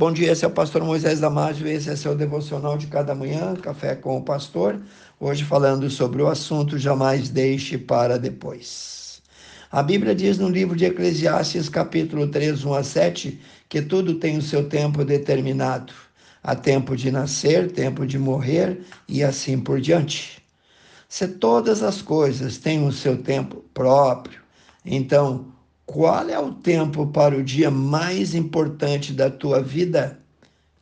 Bom dia, esse é o pastor Moisés Damásio, esse é seu devocional de cada manhã, Café com o Pastor. Hoje falando sobre o assunto Jamais Deixe para Depois. A Bíblia diz no livro de Eclesiastes, capítulo 3, 1 a 7, que tudo tem o seu tempo determinado. Há tempo de nascer, tempo de morrer e assim por diante. Se todas as coisas têm o seu tempo próprio, então qual é o tempo para o dia mais importante da tua vida?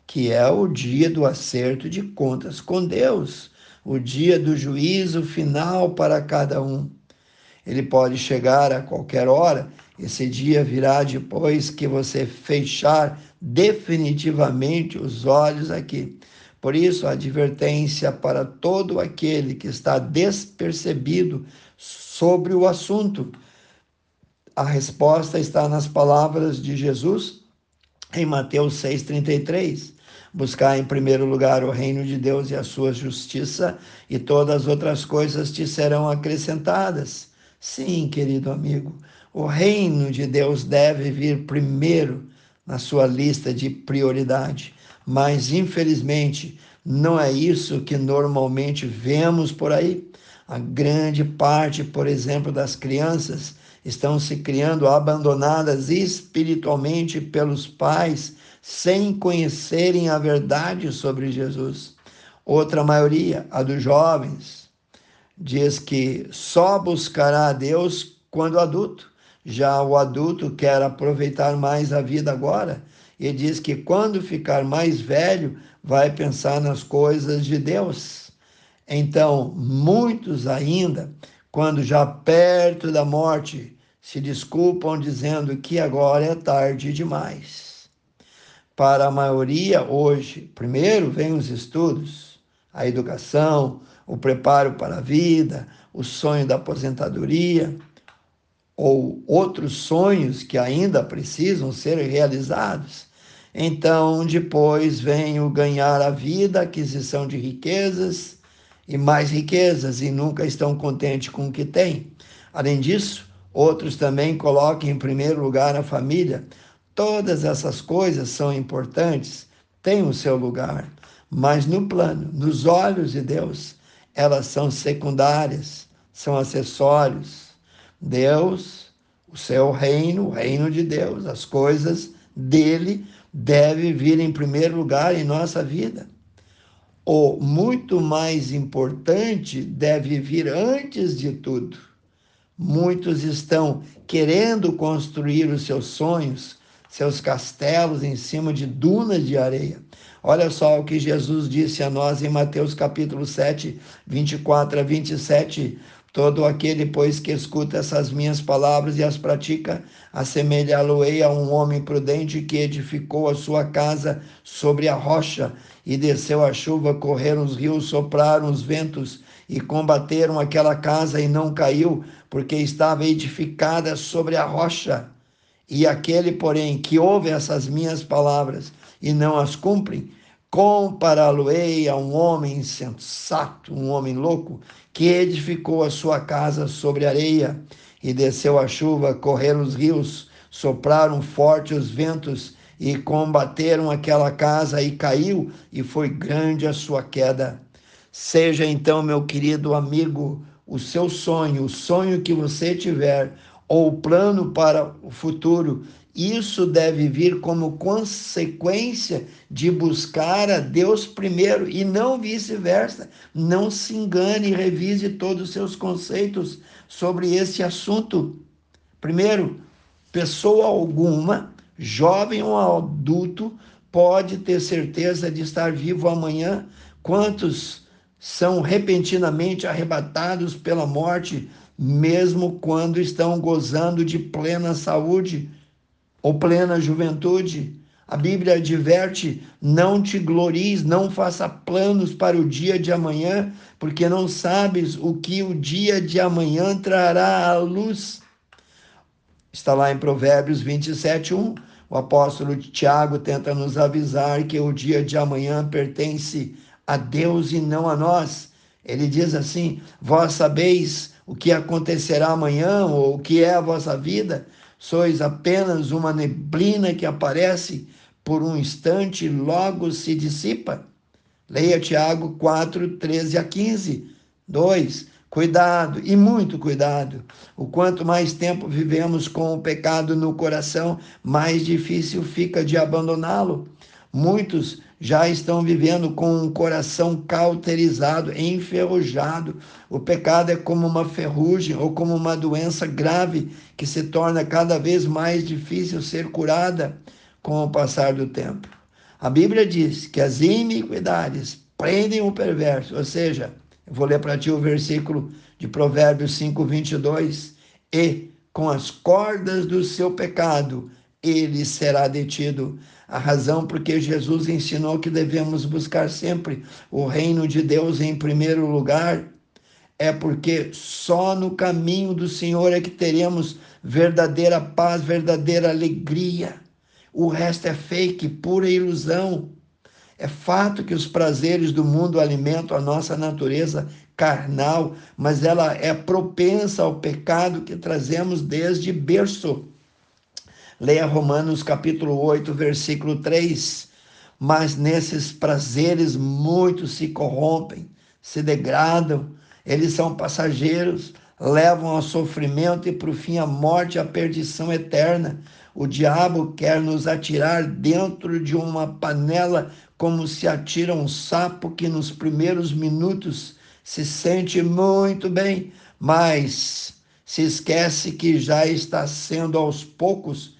Que é o dia do acerto de contas com Deus, o dia do juízo final para cada um. Ele pode chegar a qualquer hora, esse dia virá depois que você fechar definitivamente os olhos aqui. Por isso, a advertência para todo aquele que está despercebido sobre o assunto a resposta está nas palavras de Jesus em Mateus 6,33. Buscar em primeiro lugar o reino de Deus e a sua justiça, e todas as outras coisas te serão acrescentadas. Sim, querido amigo, o reino de Deus deve vir primeiro na sua lista de prioridade, mas infelizmente não é isso que normalmente vemos por aí. A grande parte, por exemplo, das crianças estão se criando abandonadas espiritualmente pelos pais, sem conhecerem a verdade sobre Jesus. Outra maioria, a dos jovens, diz que só buscará a Deus quando adulto. Já o adulto quer aproveitar mais a vida agora e diz que quando ficar mais velho vai pensar nas coisas de Deus. Então, muitos ainda, quando já perto da morte, se desculpam dizendo que agora é tarde demais. Para a maioria, hoje, primeiro vem os estudos, a educação, o preparo para a vida, o sonho da aposentadoria, ou outros sonhos que ainda precisam ser realizados. Então, depois vem o ganhar a vida, aquisição de riquezas e mais riquezas, e nunca estão contentes com o que têm. Além disso, Outros também colocam em primeiro lugar a família. Todas essas coisas são importantes, têm o seu lugar, mas no plano, nos olhos de Deus, elas são secundárias, são acessórios. Deus, o seu reino, o reino de Deus, as coisas dele deve vir em primeiro lugar em nossa vida. O muito mais importante deve vir antes de tudo. Muitos estão querendo construir os seus sonhos, seus castelos em cima de dunas de areia. Olha só o que Jesus disse a nós em Mateus capítulo 7, 24 a 27. Todo aquele, pois, que escuta essas minhas palavras e as pratica, assemelhá-lo-ei a um homem prudente que edificou a sua casa sobre a rocha, e desceu a chuva, correram os rios, sopraram os ventos, e combateram aquela casa e não caiu, porque estava edificada sobre a rocha. E aquele, porém, que ouve essas minhas palavras e não as cumpre, compará-lo-ei a um homem insensato, um homem louco, que edificou a sua casa sobre areia, e desceu a chuva, correram os rios, sopraram forte os ventos, e combateram aquela casa, e caiu, e foi grande a sua queda. Seja então, meu querido amigo, o seu sonho, o sonho que você tiver, ou o plano para o futuro, isso deve vir como consequência de buscar a Deus primeiro e não vice-versa. Não se engane e revise todos os seus conceitos sobre esse assunto. Primeiro, pessoa alguma, jovem ou adulto, pode ter certeza de estar vivo amanhã. Quantos são repentinamente arrebatados pela morte, mesmo quando estão gozando de plena saúde ou plena juventude. A Bíblia adverte: não te glories, não faça planos para o dia de amanhã, porque não sabes o que o dia de amanhã trará à luz. Está lá em Provérbios 27, 1. O apóstolo Tiago tenta nos avisar que o dia de amanhã pertence a Deus e não a nós. Ele diz assim: Vós sabeis o que acontecerá amanhã ou o que é a vossa vida, sois apenas uma neblina que aparece por um instante, logo se dissipa. Leia Tiago 4, 13 a 15. 2. Cuidado, e muito cuidado. O quanto mais tempo vivemos com o pecado no coração, mais difícil fica de abandoná-lo. Muitos já estão vivendo com um coração cauterizado, enferrujado. O pecado é como uma ferrugem ou como uma doença grave que se torna cada vez mais difícil ser curada com o passar do tempo. A Bíblia diz que as iniquidades prendem o perverso, ou seja, eu vou ler para ti o versículo de Provérbios 5, 22. E com as cordas do seu pecado ele será detido. A razão porque Jesus ensinou que devemos buscar sempre o reino de Deus em primeiro lugar é porque só no caminho do Senhor é que teremos verdadeira paz, verdadeira alegria. O resto é fake, pura ilusão. É fato que os prazeres do mundo alimentam a nossa natureza carnal, mas ela é propensa ao pecado que trazemos desde berço. Leia Romanos capítulo 8, versículo 3. Mas nesses prazeres muitos se corrompem, se degradam, eles são passageiros, levam ao sofrimento e, por fim, à morte, à perdição eterna. O diabo quer nos atirar dentro de uma panela como se atira um sapo que nos primeiros minutos se sente muito bem, mas se esquece que já está sendo aos poucos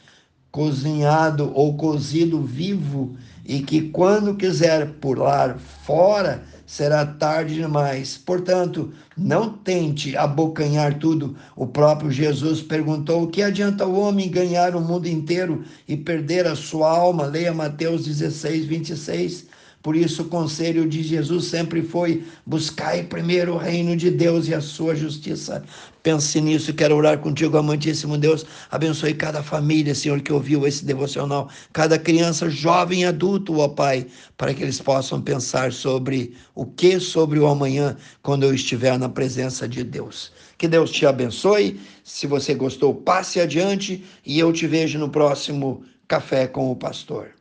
cozinhado ou cozido vivo e que quando quiser pular fora será tarde demais. Portanto, não tente abocanhar tudo. O próprio Jesus perguntou: o que adianta o homem ganhar o mundo inteiro e perder a sua alma? Leia Mateus 16, 26. Por isso, o conselho de Jesus sempre foi: buscai primeiro o reino de Deus e a sua justiça. Pense nisso, quero orar contigo, amantíssimo Deus. Abençoe cada família, Senhor, que ouviu esse devocional, cada criança, jovem, adulto, ó Pai, para que eles possam pensar sobre o que sobre o amanhã, quando eu estiver na presença de Deus. Que Deus te abençoe. Se você gostou, passe adiante e eu te vejo no próximo Café com o Pastor.